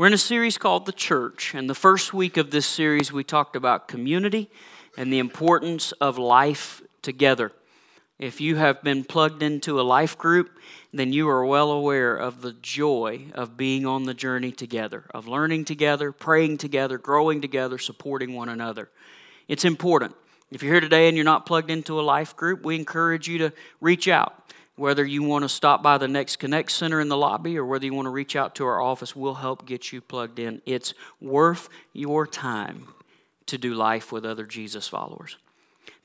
We're in a series called The Church, and the first week of this series, we talked about community and the importance of life together. If you have been plugged into a life group, then you are well aware of the joy of being on the journey together, of learning together, praying together, growing together, supporting one another. It's important. If you're here today and you're not plugged into a life group, we encourage you to reach out. Whether you want to stop by the next Connect Center in the lobby or whether you want to reach out to our office, we'll help get you plugged in. It's worth your time to do life with other Jesus followers.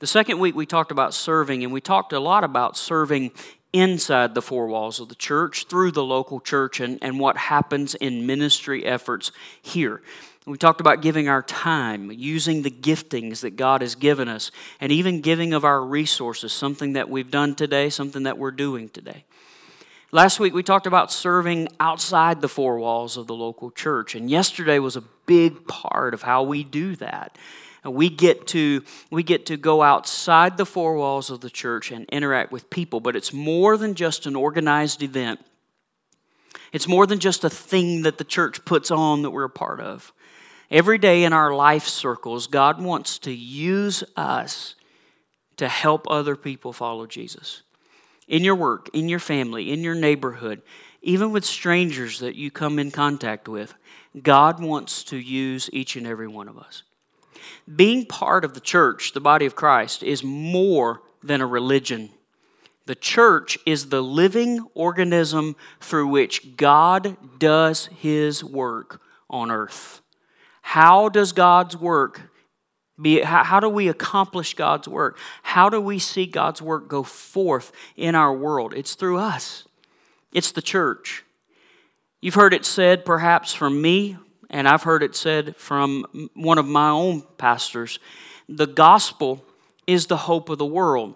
The second week, we talked about serving, and we talked a lot about serving inside the four walls of the church, through the local church, and, and what happens in ministry efforts here. We talked about giving our time, using the giftings that God has given us, and even giving of our resources, something that we've done today, something that we're doing today. Last week we talked about serving outside the four walls of the local church, and yesterday was a big part of how we do that. We get to we get to go outside the four walls of the church and interact with people, but it's more than just an organized event. It's more than just a thing that the church puts on that we're a part of. Every day in our life circles, God wants to use us to help other people follow Jesus. In your work, in your family, in your neighborhood, even with strangers that you come in contact with, God wants to use each and every one of us. Being part of the church, the body of Christ, is more than a religion. The church is the living organism through which God does his work on earth. How does God's work be, how, how do we accomplish God's work? How do we see God's work go forth in our world? It's through us, it's the church. You've heard it said, perhaps from me, and I've heard it said from one of my own pastors the gospel is the hope of the world,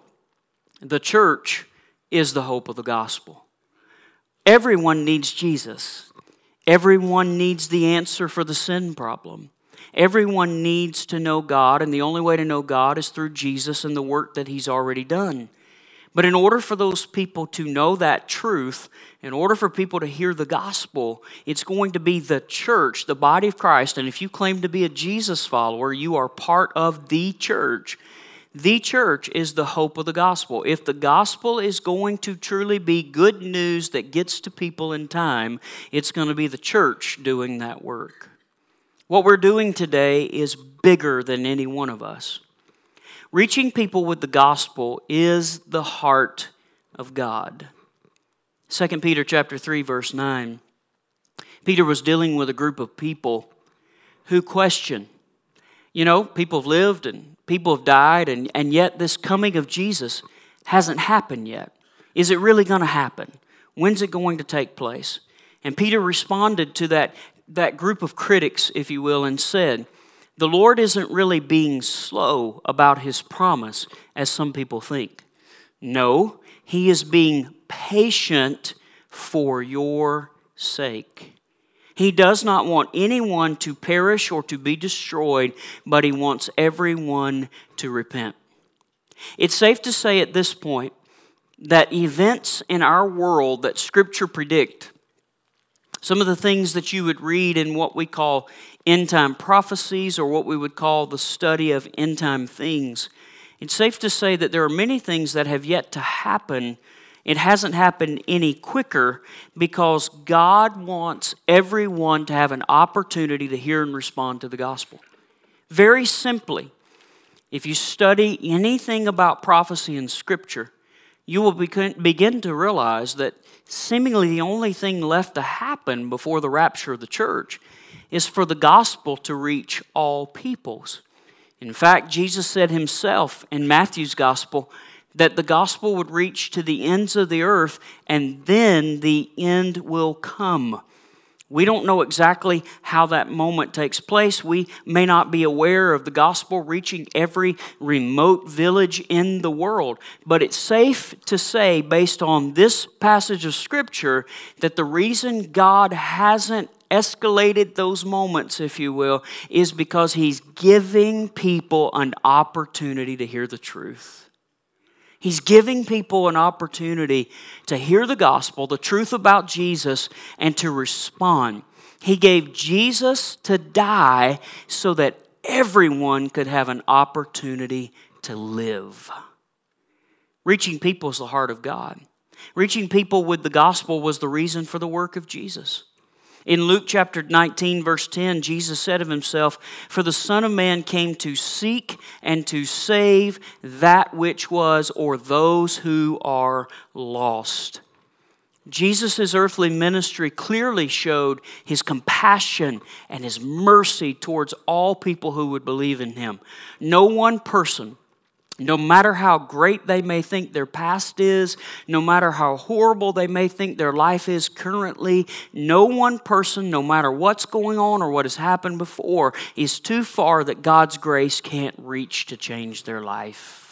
the church is the hope of the gospel. Everyone needs Jesus. Everyone needs the answer for the sin problem. Everyone needs to know God, and the only way to know God is through Jesus and the work that He's already done. But in order for those people to know that truth, in order for people to hear the gospel, it's going to be the church, the body of Christ. And if you claim to be a Jesus follower, you are part of the church. The church is the hope of the gospel. If the gospel is going to truly be good news that gets to people in time, it's going to be the church doing that work. What we're doing today is bigger than any one of us. Reaching people with the gospel is the heart of God. 2 Peter chapter 3 verse 9. Peter was dealing with a group of people who question. You know, people have lived and People have died, and, and yet this coming of Jesus hasn't happened yet. Is it really going to happen? When's it going to take place? And Peter responded to that, that group of critics, if you will, and said, The Lord isn't really being slow about his promise, as some people think. No, he is being patient for your sake. He does not want anyone to perish or to be destroyed, but he wants everyone to repent. It's safe to say at this point that events in our world that Scripture predict, some of the things that you would read in what we call end time prophecies or what we would call the study of end time things, it's safe to say that there are many things that have yet to happen it hasn't happened any quicker because God wants everyone to have an opportunity to hear and respond to the gospel. Very simply, if you study anything about prophecy in Scripture, you will begin to realize that seemingly the only thing left to happen before the rapture of the church is for the gospel to reach all peoples. In fact, Jesus said himself in Matthew's gospel, that the gospel would reach to the ends of the earth and then the end will come. We don't know exactly how that moment takes place. We may not be aware of the gospel reaching every remote village in the world. But it's safe to say, based on this passage of Scripture, that the reason God hasn't escalated those moments, if you will, is because He's giving people an opportunity to hear the truth. He's giving people an opportunity to hear the gospel, the truth about Jesus, and to respond. He gave Jesus to die so that everyone could have an opportunity to live. Reaching people is the heart of God. Reaching people with the gospel was the reason for the work of Jesus. In Luke chapter 19, verse 10, Jesus said of himself, For the Son of Man came to seek and to save that which was, or those who are lost. Jesus' earthly ministry clearly showed his compassion and his mercy towards all people who would believe in him. No one person, no matter how great they may think their past is, no matter how horrible they may think their life is currently, no one person, no matter what's going on or what has happened before, is too far that God's grace can't reach to change their life.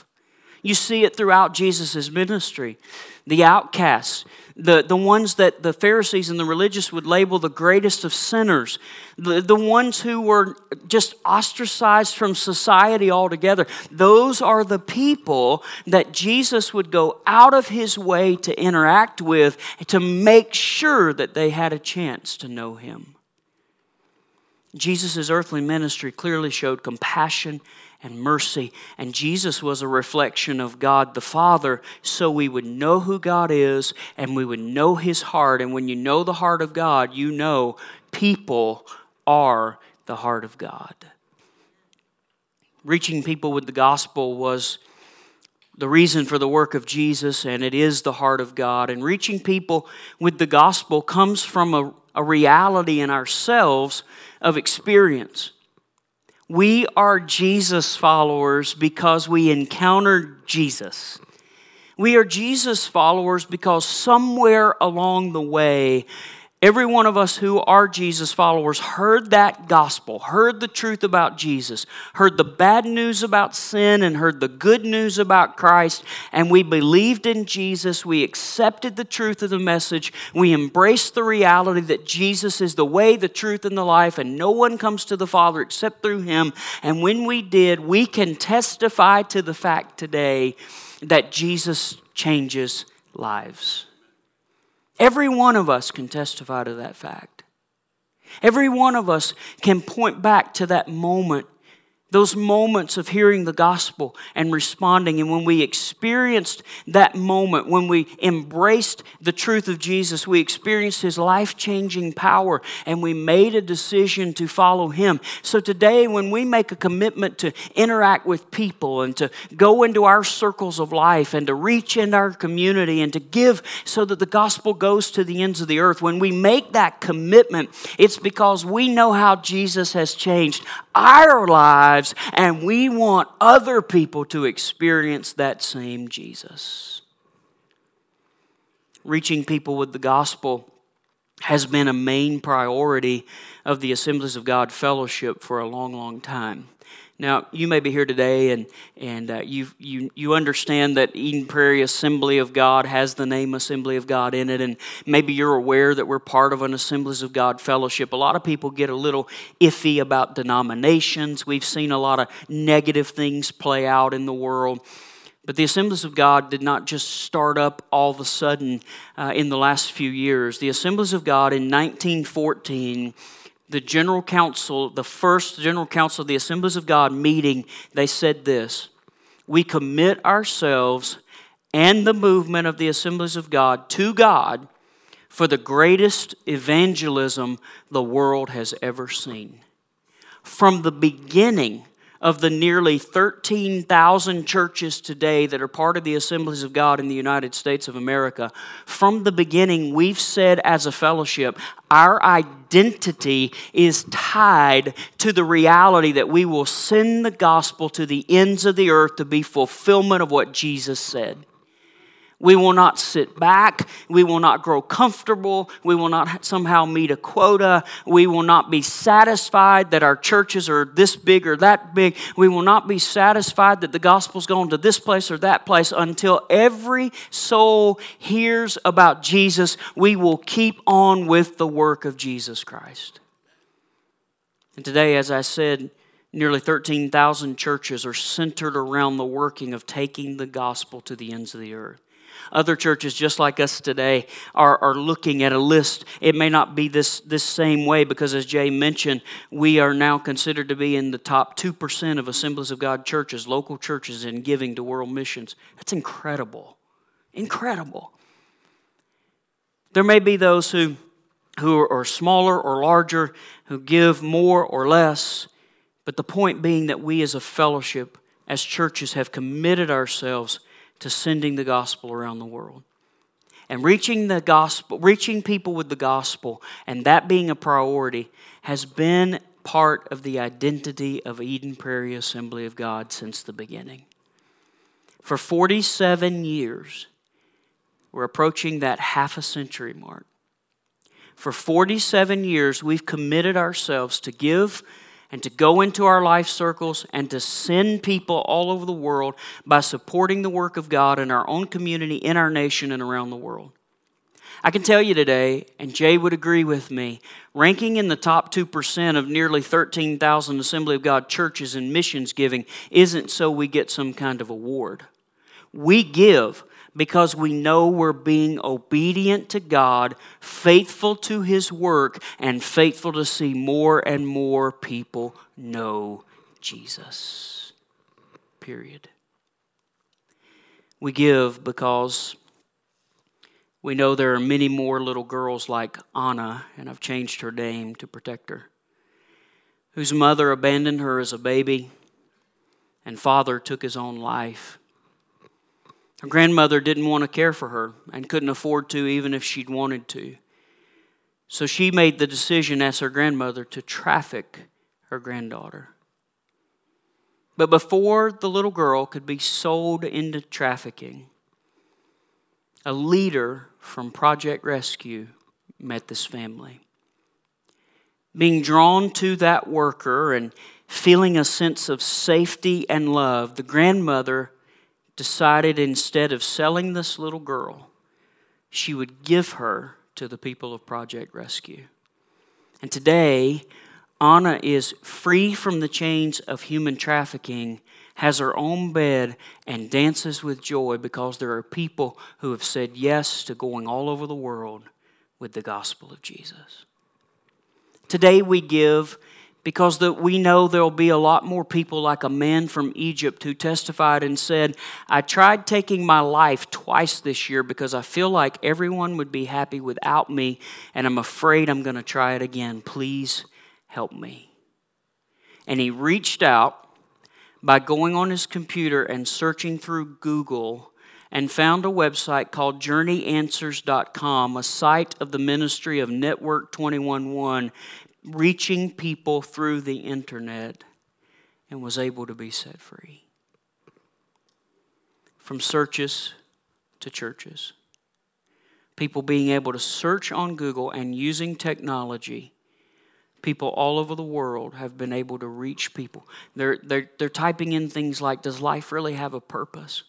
You see it throughout Jesus' ministry. The outcasts, the, the ones that the Pharisees and the religious would label the greatest of sinners, the, the ones who were just ostracized from society altogether. Those are the people that Jesus would go out of his way to interact with to make sure that they had a chance to know him. Jesus' earthly ministry clearly showed compassion and mercy. And Jesus was a reflection of God the Father, so we would know who God is and we would know His heart. And when you know the heart of God, you know people are the heart of God. Reaching people with the gospel was the reason for the work of Jesus, and it is the heart of God. And reaching people with the gospel comes from a, a reality in ourselves of experience. We are Jesus followers because we encountered Jesus. We are Jesus followers because somewhere along the way, Every one of us who are Jesus followers heard that gospel, heard the truth about Jesus, heard the bad news about sin, and heard the good news about Christ, and we believed in Jesus. We accepted the truth of the message. We embraced the reality that Jesus is the way, the truth, and the life, and no one comes to the Father except through Him. And when we did, we can testify to the fact today that Jesus changes lives. Every one of us can testify to that fact. Every one of us can point back to that moment those moments of hearing the gospel and responding. And when we experienced that moment, when we embraced the truth of Jesus, we experienced his life changing power and we made a decision to follow him. So today, when we make a commitment to interact with people and to go into our circles of life and to reach in our community and to give so that the gospel goes to the ends of the earth, when we make that commitment, it's because we know how Jesus has changed our lives, and we want other people to experience that same Jesus. Reaching people with the gospel has been a main priority of the Assemblies of God Fellowship for a long, long time. Now, you may be here today and, and uh, you, you, you understand that Eden Prairie Assembly of God has the name Assembly of God in it, and maybe you're aware that we're part of an Assemblies of God fellowship. A lot of people get a little iffy about denominations. We've seen a lot of negative things play out in the world. But the Assemblies of God did not just start up all of a sudden uh, in the last few years. The Assemblies of God in 1914 the general council, the first general council of the Assemblies of God meeting, they said this We commit ourselves and the movement of the Assemblies of God to God for the greatest evangelism the world has ever seen. From the beginning, of the nearly 13,000 churches today that are part of the Assemblies of God in the United States of America, from the beginning, we've said as a fellowship, our identity is tied to the reality that we will send the gospel to the ends of the earth to be fulfillment of what Jesus said. We will not sit back. We will not grow comfortable. We will not somehow meet a quota. We will not be satisfied that our churches are this big or that big. We will not be satisfied that the gospel's going to this place or that place until every soul hears about Jesus. We will keep on with the work of Jesus Christ. And today, as I said, nearly 13,000 churches are centered around the working of taking the gospel to the ends of the earth. Other churches, just like us today, are, are looking at a list. It may not be this, this same way because, as Jay mentioned, we are now considered to be in the top 2% of Assemblies of God churches, local churches, in giving to world missions. That's incredible. Incredible. There may be those who, who are smaller or larger, who give more or less, but the point being that we as a fellowship, as churches, have committed ourselves to sending the gospel around the world. And reaching the gospel, reaching people with the gospel, and that being a priority, has been part of the identity of Eden Prairie Assembly of God since the beginning. For 47 years, we're approaching that half a century mark. For 47 years, we've committed ourselves to give and to go into our life circles and to send people all over the world by supporting the work of God in our own community, in our nation, and around the world. I can tell you today, and Jay would agree with me, ranking in the top 2% of nearly 13,000 Assembly of God churches in missions giving isn't so we get some kind of award. We give because we know we're being obedient to God, faithful to His work, and faithful to see more and more people know Jesus. Period. We give because we know there are many more little girls like Anna, and I've changed her name to protect her, whose mother abandoned her as a baby and father took his own life. Her grandmother didn't want to care for her and couldn't afford to, even if she'd wanted to. So she made the decision as her grandmother to traffic her granddaughter. But before the little girl could be sold into trafficking, a leader from Project Rescue met this family. Being drawn to that worker and feeling a sense of safety and love, the grandmother decided instead of selling this little girl, she would give her to the people of Project Rescue. And today, Anna is free from the chains of human trafficking, has her own bed, and dances with joy because there are people who have said yes to going all over the world with the gospel of Jesus. Today, we give because the, we know there'll be a lot more people like a man from Egypt who testified and said, I tried taking my life twice this year because I feel like everyone would be happy without me, and I'm afraid I'm going to try it again. Please help me. And he reached out by going on his computer and searching through Google and found a website called journeyanswers.com, a site of the ministry of Network 211 reaching people through the internet and was able to be set free. From searches to churches. People being able to search on Google and using technology, people all over the world have been able to reach people. They're, they're, they're typing in things like, Does life really have a purpose?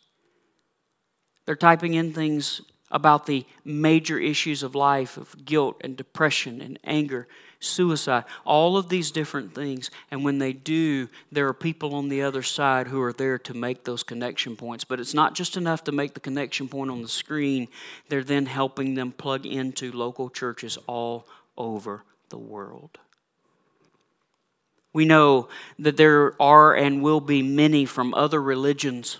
They're typing in things about the major issues of life of guilt and depression and anger suicide, all of these different things. And when they do, there are people on the other side who are there to make those connection points. But it's not just enough to make the connection point on the screen, they're then helping them plug into local churches all over the world. We know that there are and will be many from other religions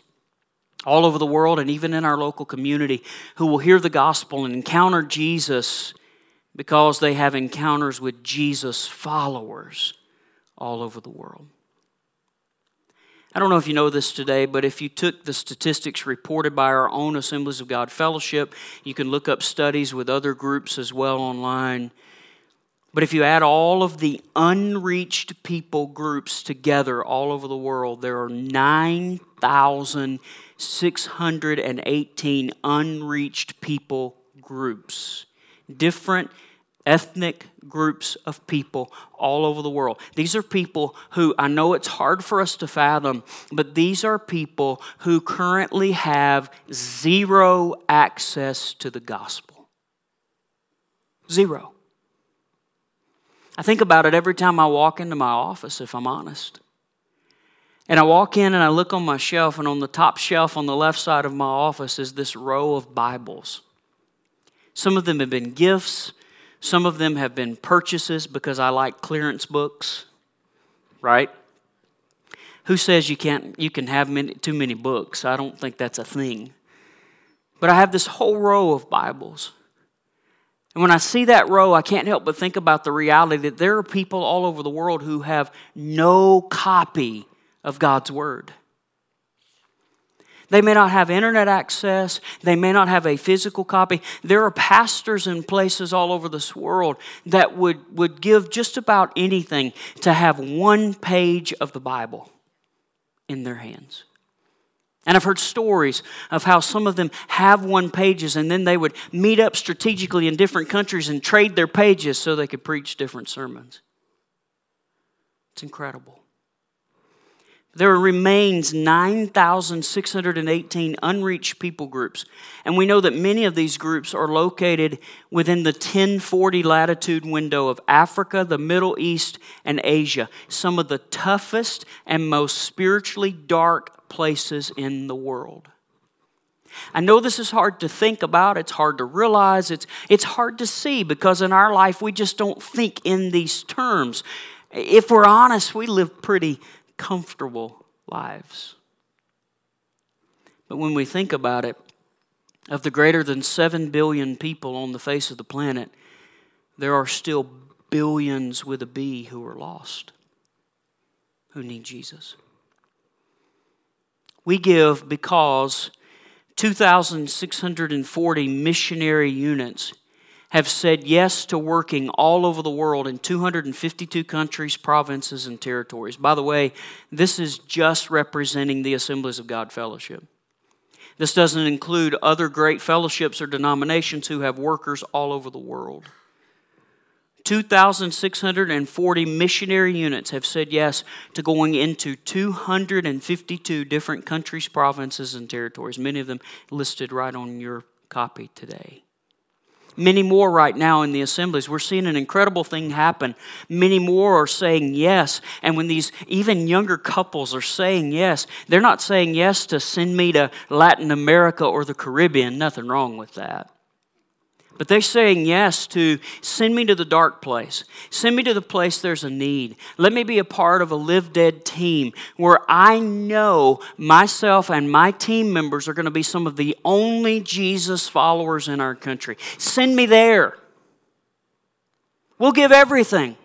all over the world and even in our local community who will hear the gospel and encounter Jesus because they have encounters with Jesus followers all over the world. I don't know if you know this today, but if you took the statistics reported by our own Assemblies of God Fellowship, you can look up studies with other groups as well online. But if you add all of the unreached people groups together all over the world, there are 9,618 unreached people groups different ethnic groups of people all over the world. These are people who I know it's hard for us to fathom, but these are people who currently have zero access to the gospel. Zero. I think about it every time I walk into my office, if I'm honest. And I walk in and I look on my shelf, and on the top shelf on the left side of my office is this row of Bibles. Some of them have been gifts, some of them have been purchases because I like clearance books, right? Who says you can't you can have many, too many books? I don't think that's a thing. But I have this whole row of Bibles. And when I see that row, I can't help but think about the reality that there are people all over the world who have no copy of God's Word. They may not have internet access. They may not have a physical copy. There are pastors in places all over this world that would, would give just about anything to have one page of the Bible in their hands. And I've heard stories of how some of them have one pages and then they would meet up strategically in different countries and trade their pages so they could preach different sermons. It's incredible. There remains 9,618 unreached people groups. And we know that many of these groups are located within the 1040 latitude window of Africa, the Middle East, and Asia, some of the toughest and most spiritually dark places in the world. I know this is hard to think about, it's hard to realize, it's, it's hard to see because in our life we just don't think in these terms. If we're honest, we live pretty comfortable lives. But when we think about it, of the greater than 7 billion people on the face of the planet, there are still billions with a B who are lost, who need Jesus. We give because 2,640 missionary units have said yes to working all over the world in 252 countries, provinces, and territories. By the way, this is just representing the Assemblies of God Fellowship. This doesn't include other great fellowships or denominations who have workers all over the world. 2,640 missionary units have said yes to going into 252 different countries, provinces, and territories, many of them listed right on your copy today many more right now in the assemblies. We're seeing an incredible thing happen. Many more are saying yes. And when these even younger couples are saying yes, they're not saying yes to send me to Latin America or the Caribbean. Nothing wrong with that. But they're saying yes to send me to the dark place. Send me to the place there's a need. Let me be a part of a live dead team where I know myself and my team members are going to be some of the only Jesus followers in our country. Send me there. We'll give everything.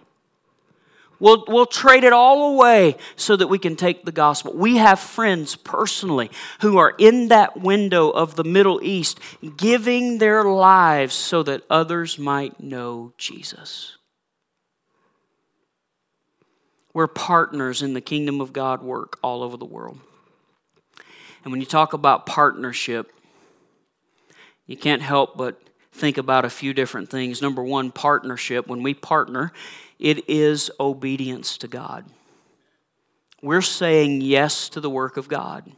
We'll, we'll trade it all away so that we can take the gospel. We have friends personally who are in that window of the Middle East giving their lives so that others might know Jesus. We're partners in the kingdom of God work all over the world. And when you talk about partnership, you can't help but think about a few different things. Number one, partnership. When we partner, it is obedience to God. We're saying yes to the work of God.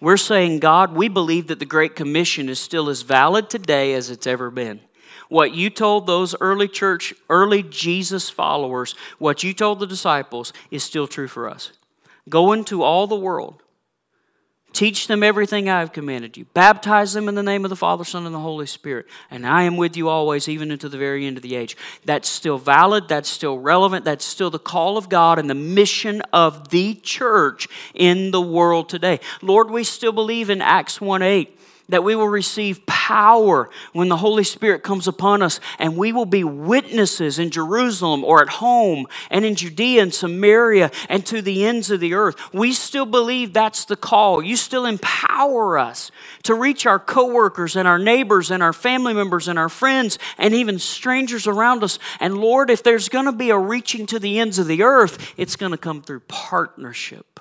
We're saying, God, we believe that the Great Commission is still as valid today as it's ever been. What you told those early church, early Jesus followers, what you told the disciples is still true for us. Go into all the world Teach them everything I have commanded you. Baptize them in the name of the Father, Son, and the Holy Spirit. And I am with you always, even into the very end of the age. That's still valid. That's still relevant. That's still the call of God and the mission of the church in the world today. Lord, we still believe in Acts 1 8 that we will receive power when the Holy Spirit comes upon us, and we will be witnesses in Jerusalem or at home and in Judea and Samaria and to the ends of the earth. We still believe that's the call. You still empower us to reach our coworkers and our neighbors and our family members and our friends and even strangers around us. And Lord, if there's going to be a reaching to the ends of the earth, it's going to come through partnership.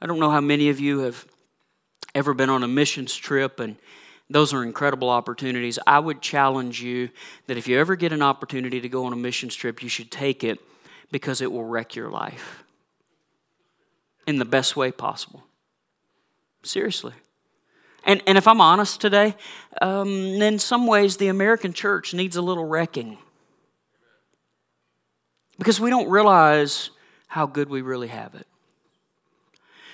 I don't know how many of you have ever been on a missions trip and those are incredible opportunities. I would challenge you that if you ever get an opportunity to go on a missions trip, you should take it because it will wreck your life in the best way possible. Seriously. And, and if I'm honest today, um, in some ways, the American church needs a little wrecking. Because we don't realize how good we really have it.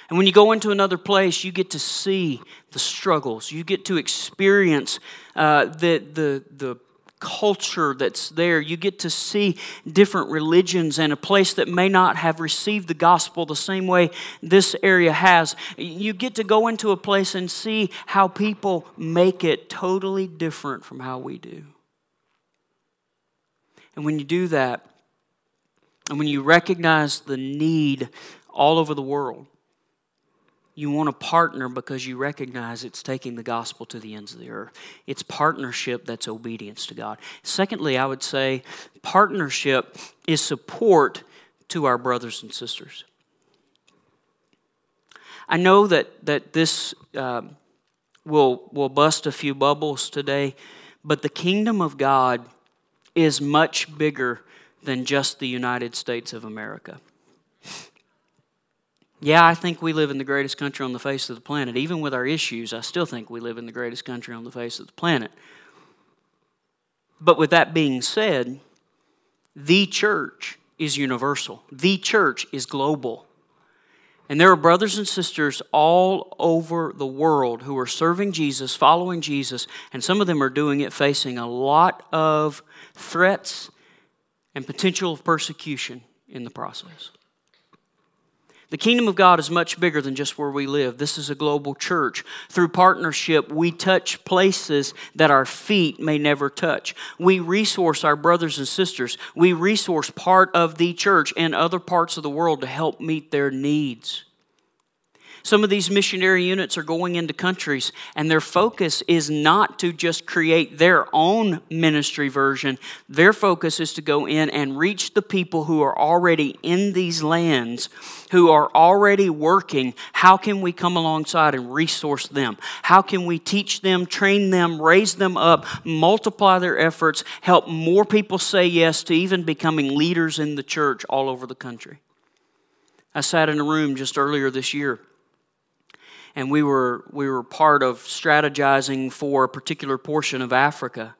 And when you go into another place, you get to see the struggles. You get to experience uh, the, the, the culture that's there. You get to see different religions and a place that may not have received the gospel the same way this area has. You get to go into a place and see how people make it totally different from how we do. And when you do that, and when you recognize the need all over the world, you want to partner because you recognize it's taking the gospel to the ends of the earth. It's partnership that's obedience to God. Secondly, I would say partnership is support to our brothers and sisters. I know that, that this uh, will, will bust a few bubbles today, but the kingdom of God is much bigger than just the United States of America. Yeah, I think we live in the greatest country on the face of the planet. Even with our issues, I still think we live in the greatest country on the face of the planet. But with that being said, the church is universal, the church is global. And there are brothers and sisters all over the world who are serving Jesus, following Jesus, and some of them are doing it facing a lot of threats and potential of persecution in the process. The kingdom of God is much bigger than just where we live. This is a global church. Through partnership, we touch places that our feet may never touch. We resource our brothers and sisters. We resource part of the church and other parts of the world to help meet their needs. Some of these missionary units are going into countries, and their focus is not to just create their own ministry version. Their focus is to go in and reach the people who are already in these lands, who are already working. How can we come alongside and resource them? How can we teach them, train them, raise them up, multiply their efforts, help more people say yes to even becoming leaders in the church all over the country? I sat in a room just earlier this year and we were, we were part of strategizing for a particular portion of Africa.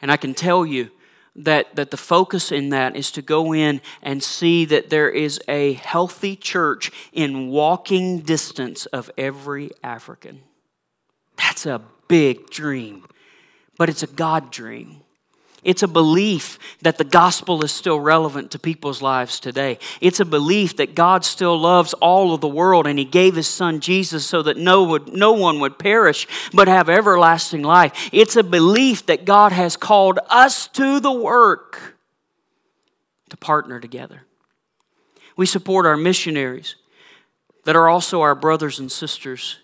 And I can tell you that, that the focus in that is to go in and see that there is a healthy church in walking distance of every African. That's a big dream, but it's a God dream. It's a belief that the gospel is still relevant to people's lives today. It's a belief that God still loves all of the world and He gave His Son Jesus so that no, would, no one would perish but have everlasting life. It's a belief that God has called us to the work to partner together. We support our missionaries that are also our brothers and sisters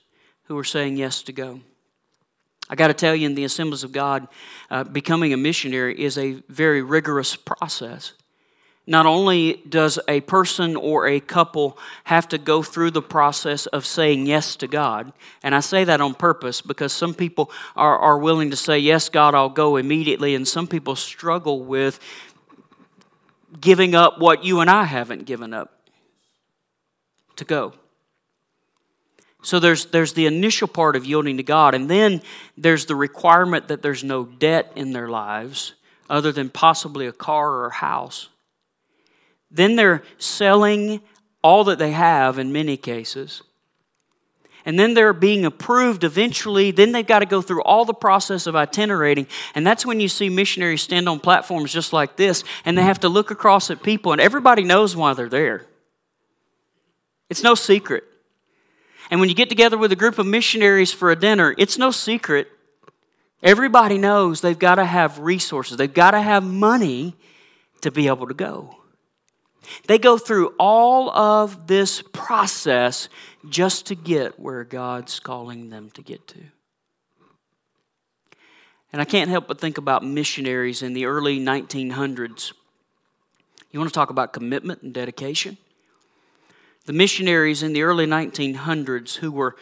who are saying yes to go. I got to tell you, in the Assemblies of God, uh, becoming a missionary is a very rigorous process. Not only does a person or a couple have to go through the process of saying yes to God, and I say that on purpose because some people are, are willing to say, Yes, God, I'll go immediately, and some people struggle with giving up what you and I haven't given up to go. So there's, there's the initial part of yielding to God, and then there's the requirement that there's no debt in their lives other than possibly a car or a house. Then they're selling all that they have in many cases. And then they're being approved eventually. Then they've got to go through all the process of itinerating. And that's when you see missionaries stand on platforms just like this, and they have to look across at people, and everybody knows why they're there. It's no secret. And when you get together with a group of missionaries for a dinner, it's no secret. Everybody knows they've got to have resources, they've got to have money to be able to go. They go through all of this process just to get where God's calling them to get to. And I can't help but think about missionaries in the early 1900s. You want to talk about commitment and dedication? The missionaries in the early 1900s who were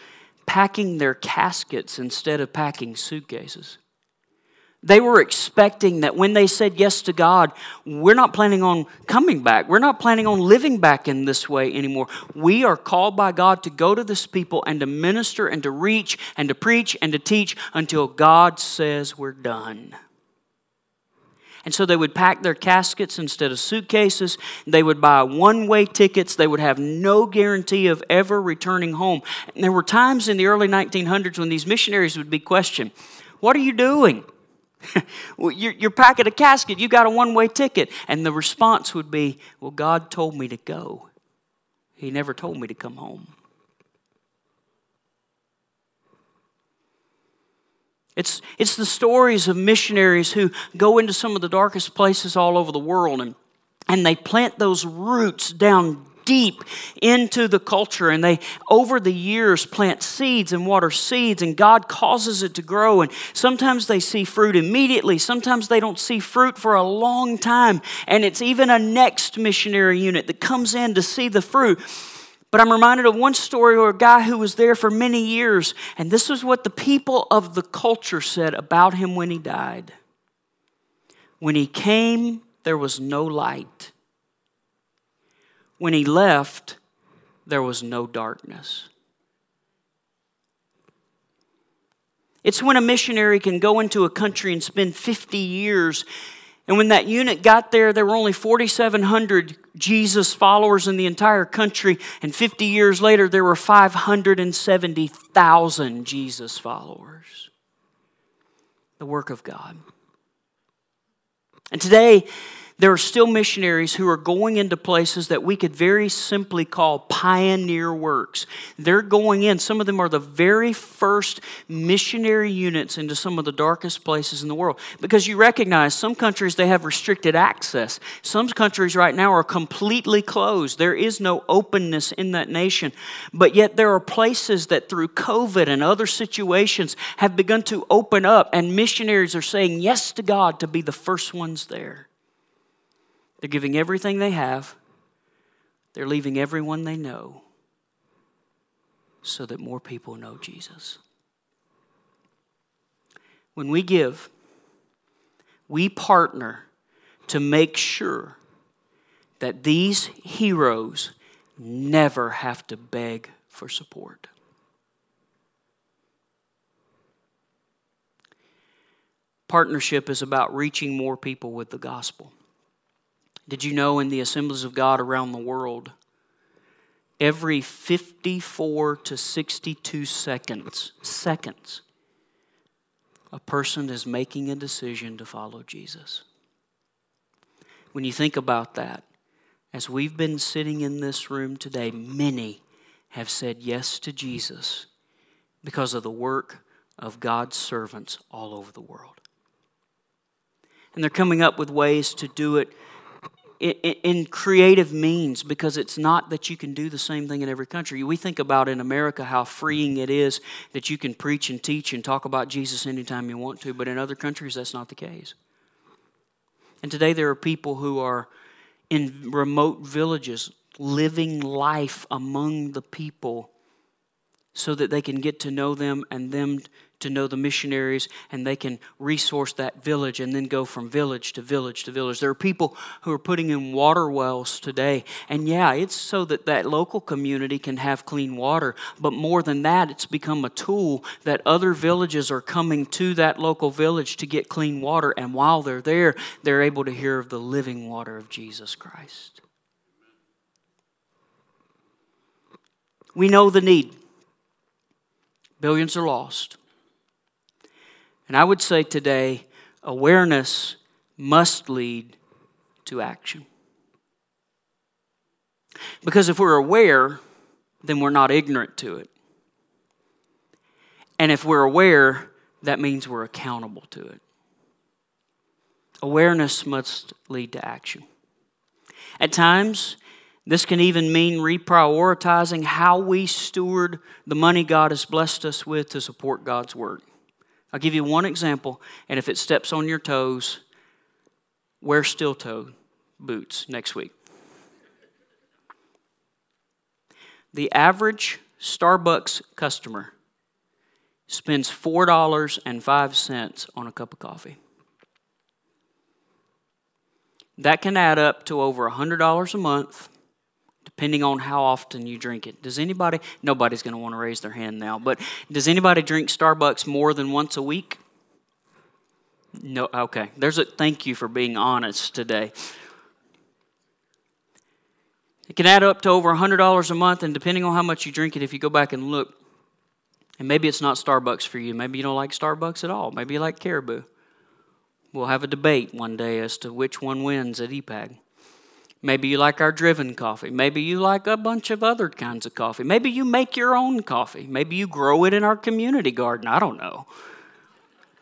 packing their caskets instead of packing suitcases. They were expecting that when they said yes to God, we're not planning on coming back. We're not planning on living back in this way anymore. We are called by God to go to this people and to minister and to reach and to preach and to teach until God says we're done. And so they would pack their caskets instead of suitcases. They would buy one way tickets. They would have no guarantee of ever returning home. And there were times in the early 1900s when these missionaries would be questioned What are you doing? well, you're, you're packing a casket, you got a one way ticket. And the response would be, Well, God told me to go, He never told me to come home. It's, it's the stories of missionaries who go into some of the darkest places all over the world and, and they plant those roots down deep into the culture and they over the years plant seeds and water seeds and god causes it to grow. And sometimes they see fruit immediately. Sometimes they don't see fruit for a long time. And it's even a next missionary unit that comes in to see the fruit but I'm reminded of one story of a guy who was there for many years, and this was what the people of the culture said about him when he died. When he came, there was no light. When he left, there was no darkness. It's when a missionary can go into a country and spend 50 years. And when that unit got there, there were only 4,700 Jesus followers in the entire country. And 50 years later, there were 570,000 Jesus followers. The work of God. And today, there are still missionaries who are going into places that we could very simply call pioneer works. They're going in, some of them are the very first missionary units into some of the darkest places in the world. Because you recognize some countries they have restricted access. Some countries right now are completely closed. There is no openness in that nation. But yet there are places that through COVID and other situations have begun to open up, and missionaries are saying yes to God to be the first ones there. They're giving everything they have, they're leaving everyone they know so that more people know Jesus. When we give, we partner to make sure that these heroes never have to beg for support. Partnership is about reaching more people with the gospel. Did you know in the assemblies of God around the world, every 54 to 62 seconds, seconds, a person is making a decision to follow Jesus? When you think about that, as we've been sitting in this room today, many have said yes to Jesus because of the work of God's servants all over the world. And they're coming up with ways to do it in creative means because it's not that you can do the same thing in every country. We think about in America how freeing it is that you can preach and teach and talk about Jesus anytime you want to, but in other countries that's not the case. And today there are people who are in remote villages living life among the people so that they can get to know them and them to know the missionaries and they can resource that village and then go from village to village to village. There are people who are putting in water wells today. And yeah, it's so that that local community can have clean water. But more than that, it's become a tool that other villages are coming to that local village to get clean water. And while they're there, they're able to hear of the living water of Jesus Christ. We know the need. Billions are lost. And I would say today, awareness must lead to action. Because if we're aware, then we're not ignorant to it. And if we're aware, that means we're accountable to it. Awareness must lead to action. At times, this can even mean reprioritizing how we steward the money God has blessed us with to support God's work. I'll give you one example, and if it steps on your toes, wear steel toe boots next week. The average Starbucks customer spends $4.05 on a cup of coffee. That can add up to over $100 a month depending on how often you drink it. Does anybody, nobody's going to want to raise their hand now, but does anybody drink Starbucks more than once a week? No, okay. There's a thank you for being honest today. It can add up to over $100 a month, and depending on how much you drink it, if you go back and look, and maybe it's not Starbucks for you. Maybe you don't like Starbucks at all. Maybe you like Caribou. We'll have a debate one day as to which one wins at EPAG. Maybe you like our driven coffee. Maybe you like a bunch of other kinds of coffee. Maybe you make your own coffee. Maybe you grow it in our community garden. I don't know.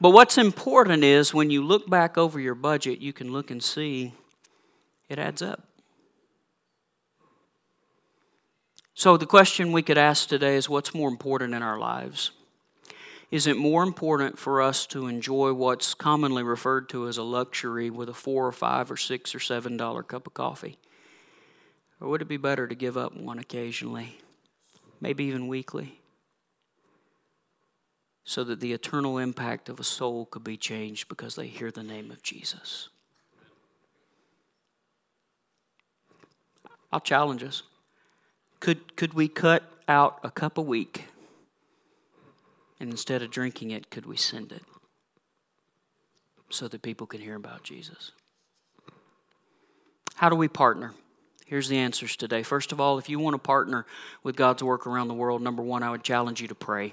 But what's important is when you look back over your budget, you can look and see it adds up. So, the question we could ask today is what's more important in our lives? Is it more important for us to enjoy what's commonly referred to as a luxury with a four or five or six or seven dollar cup of coffee? Or would it be better to give up one occasionally, maybe even weekly, so that the eternal impact of a soul could be changed because they hear the name of Jesus? I'll challenge us. Could, could we cut out a cup a week? And instead of drinking it, could we send it so that people can hear about Jesus? How do we partner? Here's the answers today. First of all, if you want to partner with God's work around the world, number one, I would challenge you to pray.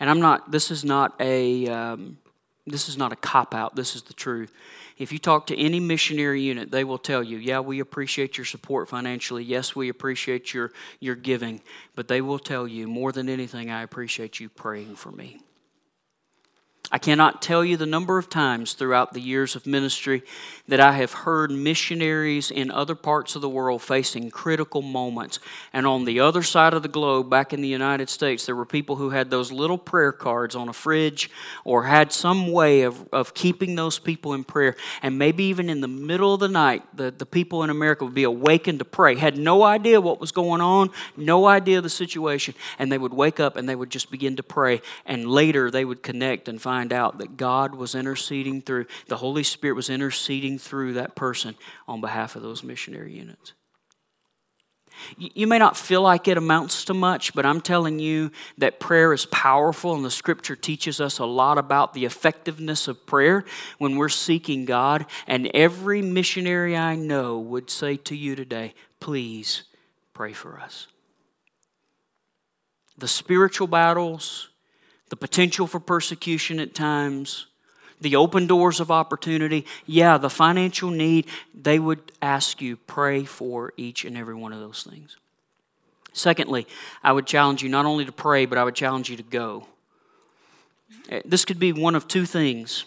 And I'm not. This is not a. Um, this is not a cop out. This is the truth. If you talk to any missionary unit, they will tell you, yeah, we appreciate your support financially. Yes, we appreciate your, your giving. But they will tell you, more than anything, I appreciate you praying for me. I cannot tell you the number of times throughout the years of ministry that I have heard missionaries in other parts of the world facing critical moments. And on the other side of the globe, back in the United States, there were people who had those little prayer cards on a fridge or had some way of, of keeping those people in prayer. And maybe even in the middle of the night, the, the people in America would be awakened to pray, had no idea what was going on, no idea of the situation. And they would wake up and they would just begin to pray. And later they would connect and find find out that God was interceding through, the Holy Spirit was interceding through that person on behalf of those missionary units. You may not feel like it amounts to much, but I'm telling you that prayer is powerful, and the scripture teaches us a lot about the effectiveness of prayer when we're seeking God. And every missionary I know would say to you today, please pray for us. The spiritual battles, the potential for persecution at times, the open doors of opportunity, yeah, the financial need, they would ask you, pray for each and every one of those things. Secondly, I would challenge you not only to pray, but I would challenge you to go. Eh, this could be one of two things.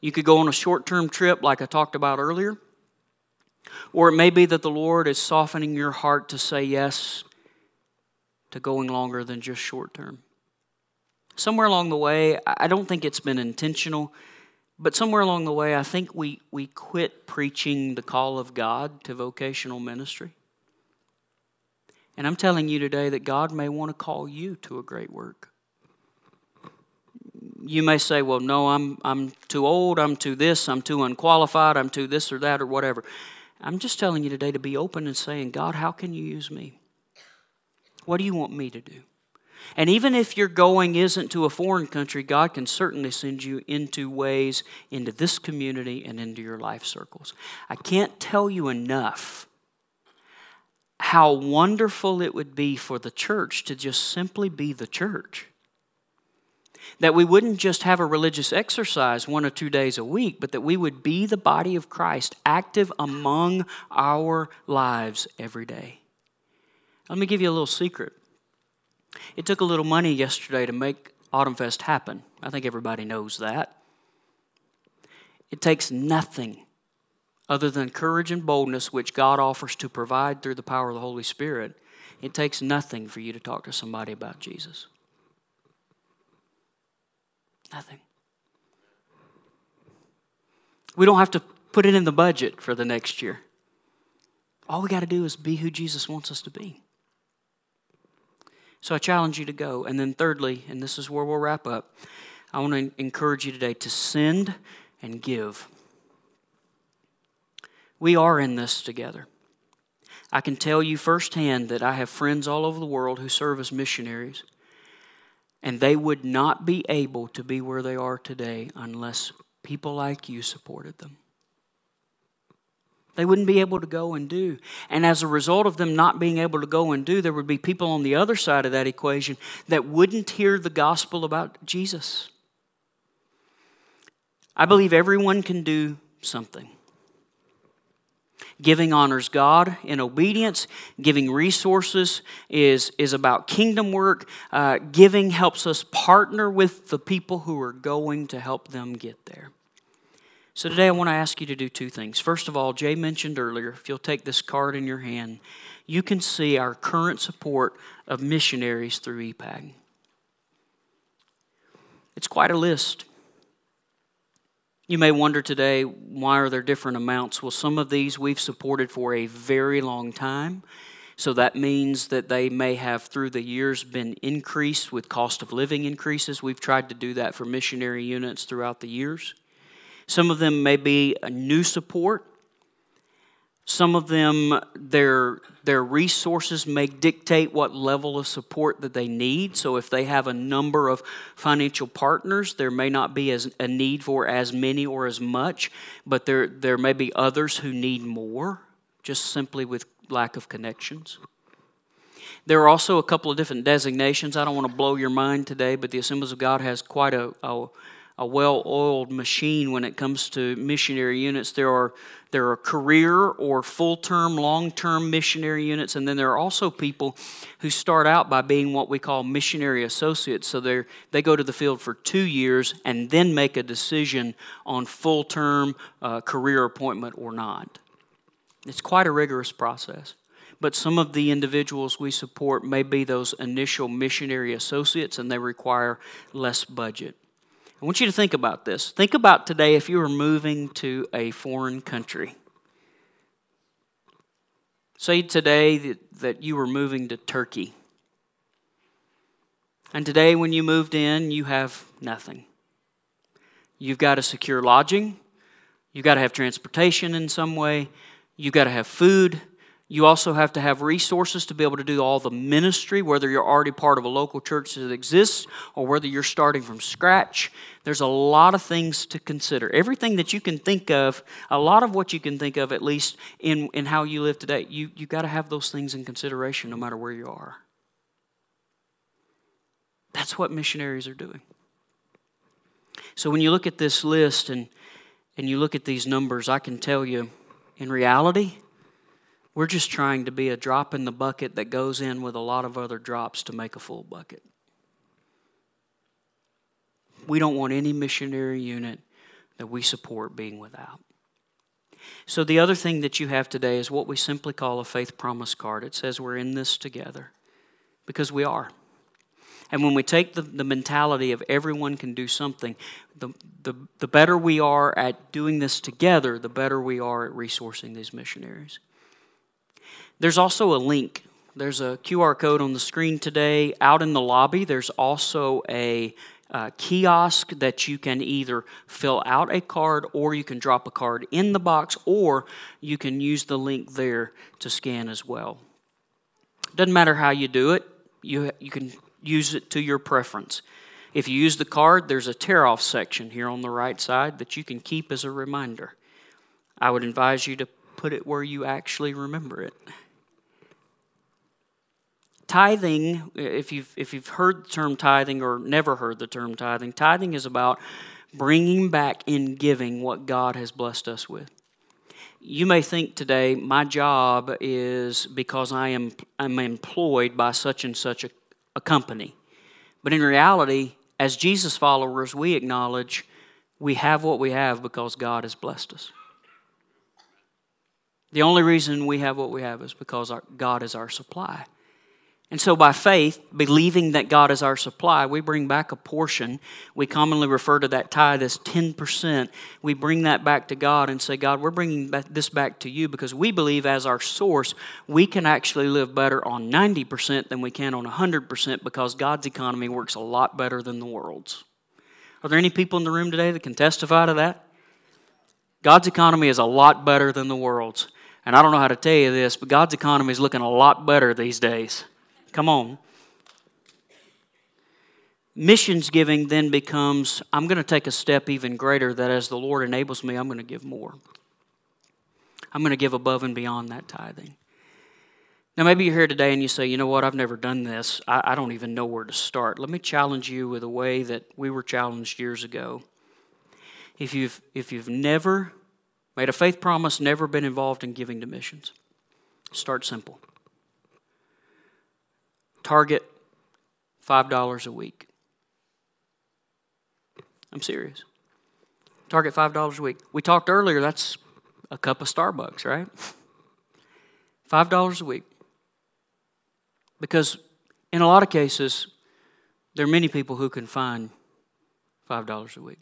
You could go on a short term trip, like I talked about earlier, or it may be that the Lord is softening your heart to say yes to going longer than just short term somewhere along the way, I don't think it's been intentional, but somewhere along the way, I think we, we quit preaching the call of God to vocational ministry. And I'm telling you today that God may want to call you to a great work. You may say, well, no, I'm, I'm too old, I'm too this, I'm too unqualified, I'm too this or that or whatever. I'm just telling you today to be open and saying, God, how can you use me? What do you want me to do? And even if your going isn't to a foreign country, God can certainly send you into ways into this community and into your life circles. I can't tell you enough how wonderful it would be for the church to just simply be the church. That we wouldn't just have a religious exercise one or two days a week, but that we would be the body of Christ, active among our lives every day. Let me give you a little secret. It took a little money yesterday to make Autumn Fest happen. I think everybody knows that. It takes nothing other than courage and boldness, which God offers to provide through the power of the Holy Spirit. It takes nothing for you to talk to somebody about Jesus. Nothing. We don't have to put it in the budget for the next year. All we got to do is be who Jesus wants us to be. So I challenge you to go. And then, thirdly, and this is where we'll wrap up, I want to encourage you today to send and give. We are in this together. I can tell you firsthand that I have friends all over the world who serve as missionaries. And they would not be able to be where they are today unless people like you supported them. They wouldn't be able to go and do. And as a result of them not being able to go and do, there would be people on the other side of that equation that wouldn't hear the gospel about Jesus. I believe everyone can do something. Giving honors God in obedience. Giving resources is, is about kingdom work. Uh, giving helps us partner with the people who are going to help them get there. So today I want to ask you to do two things. First of all, Jay mentioned earlier, if you'll take this card in your hand, you can see our current support of missionaries through EPAG. It's quite a list. You may wonder today, why are there different amounts? Well, some of these we've supported for a very long time. So that means that they may have, through the years, been increased with cost of living increases. We've tried to do that for missionary units throughout the years. Some of them may be a new support. Some of them, their, their resources may dictate what level of support that they need. So, if they have a number of financial partners, there may not be as, a need for as many or as much, but there, there may be others who need more, just simply with lack of connections. There are also a couple of different designations. I don't want to blow your mind today, but the Assemblies of God has quite a, a a well-oiled machine when it comes to missionary units. There are there are career or full-term, long-term missionary units, and then there are also people who start out by being what we call missionary associates. So they they go to the field for two years and then make a decision on full-term uh, career appointment or not. It's quite a rigorous process but some of the individuals we support may be those initial missionary associates and they require less budget. I want you to think about this. Think about today if you were moving to a foreign country. Say today that, that you were moving to Turkey. And today, when you moved in, you have nothing. You've got to secure lodging, you've got to have transportation in some way, you've got to have food, you also have to have resources to be able to do all the ministry, whether you're already part of a local church that exists or whether you're starting from scratch. There's a lot of things to consider. Everything that you can think of, a lot of what you can think of, at least in, in how you live today, you, you got to have those things in consideration no matter where you are. That's what missionaries are doing. So when you look at this list and, and you look at these numbers, I can tell you, in reality, we're just trying to be a drop in the bucket that goes in with a lot of other drops to make a full bucket. We don't want any missionary unit that we support being without. So, the other thing that you have today is what we simply call a faith promise card. It says we're in this together because we are. And when we take the, the mentality of everyone can do something, the, the, the better we are at doing this together, the better we are at resourcing these missionaries. There's also a link. There's a QR code on the screen today. Out in the lobby, there's also a uh, kiosk that you can either fill out a card or you can drop a card in the box or you can use the link there to scan as well. Doesn't matter how you do it, you, you can use it to your preference. If you use the card, there's a tear off section here on the right side that you can keep as a reminder. I would advise you to put it where you actually remember it. Tithing, if you've, if you've heard the term tithing or never heard the term tithing, tithing is about bringing back in giving what God has blessed us with. You may think today, my job is because I am I'm employed by such and such a, a company. But in reality, as Jesus followers, we acknowledge we have what we have because God has blessed us. The only reason we have what we have is because our, God is our supply. And so, by faith, believing that God is our supply, we bring back a portion. We commonly refer to that tithe as 10%. We bring that back to God and say, God, we're bringing this back to you because we believe as our source, we can actually live better on 90% than we can on 100% because God's economy works a lot better than the world's. Are there any people in the room today that can testify to that? God's economy is a lot better than the world's. And I don't know how to tell you this, but God's economy is looking a lot better these days. Come on. missions giving then becomes I'm going to take a step even greater that as the Lord enables me, I'm going to give more. I'm going to give above and beyond that tithing. Now, maybe you're here today and you say, you know what, I've never done this. I, I don't even know where to start. Let me challenge you with a way that we were challenged years ago. If you've, if you've never made a faith promise, never been involved in giving to missions, start simple. Target $5 a week. I'm serious. Target $5 a week. We talked earlier, that's a cup of Starbucks, right? $5 a week. Because in a lot of cases, there are many people who can find $5 a week.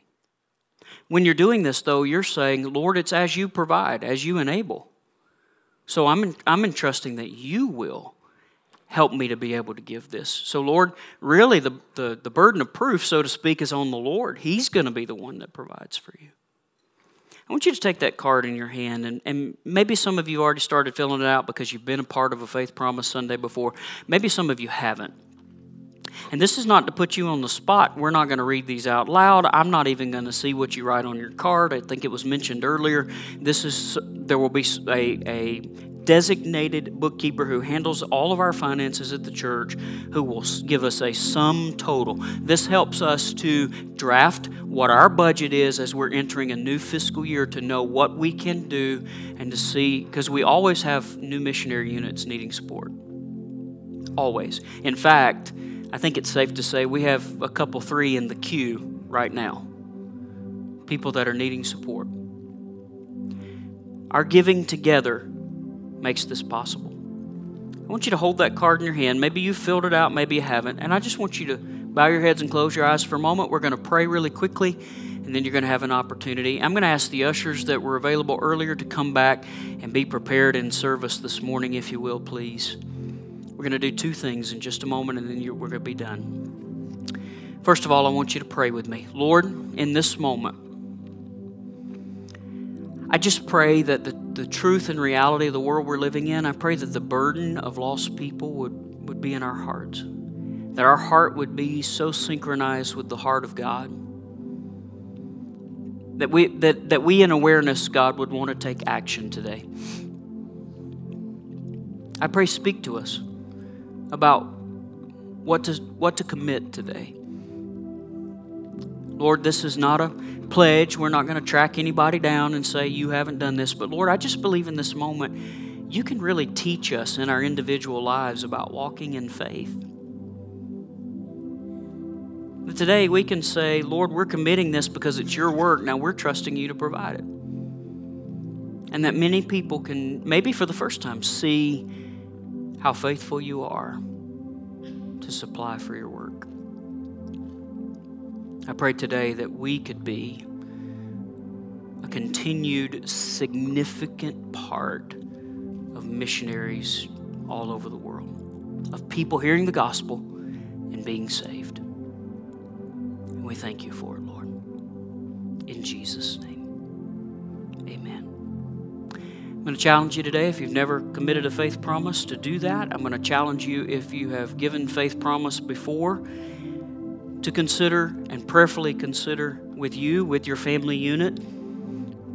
When you're doing this, though, you're saying, Lord, it's as you provide, as you enable. So I'm, I'm entrusting that you will help me to be able to give this. So, Lord, really the, the, the burden of proof, so to speak, is on the Lord. He's going to be the one that provides for you. I want you to take that card in your hand, and, and maybe some of you already started filling it out because you've been a part of a Faith Promise Sunday before. Maybe some of you haven't. And this is not to put you on the spot. We're not going to read these out loud. I'm not even going to see what you write on your card. I think it was mentioned earlier. This is there will be a, a designated bookkeeper who handles all of our finances at the church who will give us a sum total. This helps us to draft what our budget is as we're entering a new fiscal year to know what we can do and to see, because we always have new missionary units needing support. Always. In fact, I think it's safe to say we have a couple, three in the queue right now. People that are needing support. Our giving together makes this possible. I want you to hold that card in your hand. Maybe you filled it out, maybe you haven't. And I just want you to bow your heads and close your eyes for a moment. We're going to pray really quickly, and then you're going to have an opportunity. I'm going to ask the ushers that were available earlier to come back and be prepared in service this morning, if you will, please. We're going to do two things in just a moment, and then we're going to be done. First of all, I want you to pray with me. Lord, in this moment, I just pray that the, the truth and reality of the world we're living in, I pray that the burden of lost people would, would be in our hearts. That our heart would be so synchronized with the heart of God. That we, that, that we in awareness, God, would want to take action today. I pray, speak to us about what to, what to commit today. Lord, this is not a pledge. We're not going to track anybody down and say, You haven't done this. But Lord, I just believe in this moment, you can really teach us in our individual lives about walking in faith. But today we can say, Lord, we're committing this because it's your work. Now we're trusting you to provide it. And that many people can, maybe for the first time, see how faithful you are to supply for your work. I pray today that we could be a continued significant part of missionaries all over the world, of people hearing the gospel and being saved. And we thank you for it, Lord. In Jesus' name, amen. I'm going to challenge you today, if you've never committed a faith promise, to do that. I'm going to challenge you, if you have given faith promise before, to consider and prayerfully consider with you, with your family unit,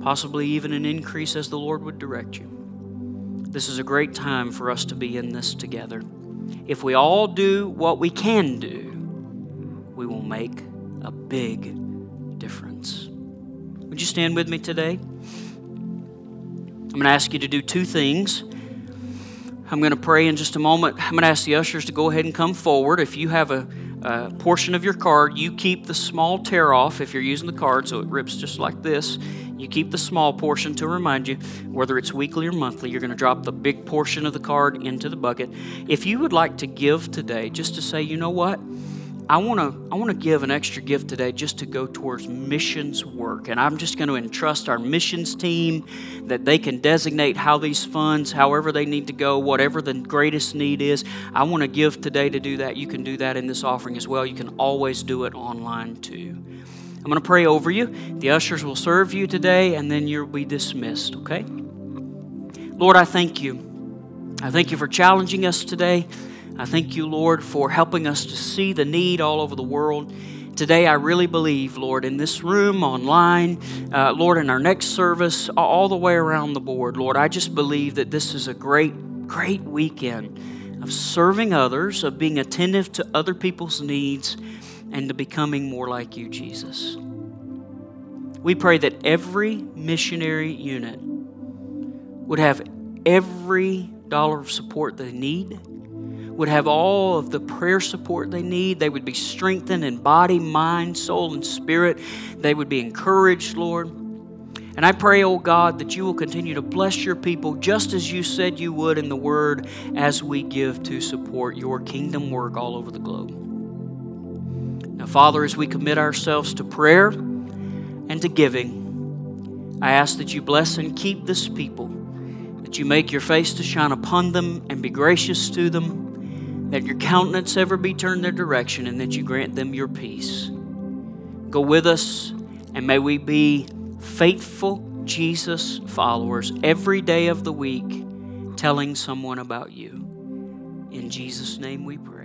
possibly even an increase as the Lord would direct you. This is a great time for us to be in this together. If we all do what we can do, we will make a big difference. Would you stand with me today? I'm going to ask you to do two things. I'm going to pray in just a moment. I'm going to ask the ushers to go ahead and come forward. If you have a uh, portion of your card. You keep the small tear off if you're using the card, so it rips just like this. You keep the small portion to remind you, whether it's weekly or monthly, you're going to drop the big portion of the card into the bucket. If you would like to give today, just to say, you know what? I want to I want to give an extra gift today just to go towards missions work. And I'm just going to entrust our missions team that they can designate how these funds however they need to go whatever the greatest need is. I want to give today to do that. You can do that in this offering as well. You can always do it online too. I'm going to pray over you. The ushers will serve you today and then you'll be dismissed okay? Lord I thank you. I thank you for challenging us today I thank you, Lord, for helping us to see the need all over the world. Today, I really believe, Lord, in this room, online, uh, Lord, in our next service, all the way around the board, Lord, I just believe that this is a great, great weekend of serving others, of being attentive to other people's needs, and to becoming more like you, Jesus. We pray that every missionary unit would have every dollar of support they need, would have all of the prayer support they need. They would be strengthened in body, mind, soul, and spirit. They would be encouraged, Lord. And I pray, oh God, that you will continue to bless your people just as you said you would in the Word as we give to support your kingdom work all over the globe. Now, Father, as we commit ourselves to prayer and to giving, I ask that you bless and keep this people, that you make your face to shine upon them and be gracious to them that your countenance ever be turned their direction, and that you grant them your peace. Go with us, and may we be faithful Jesus followers every day of the week, telling someone about you. In Jesus' name we pray.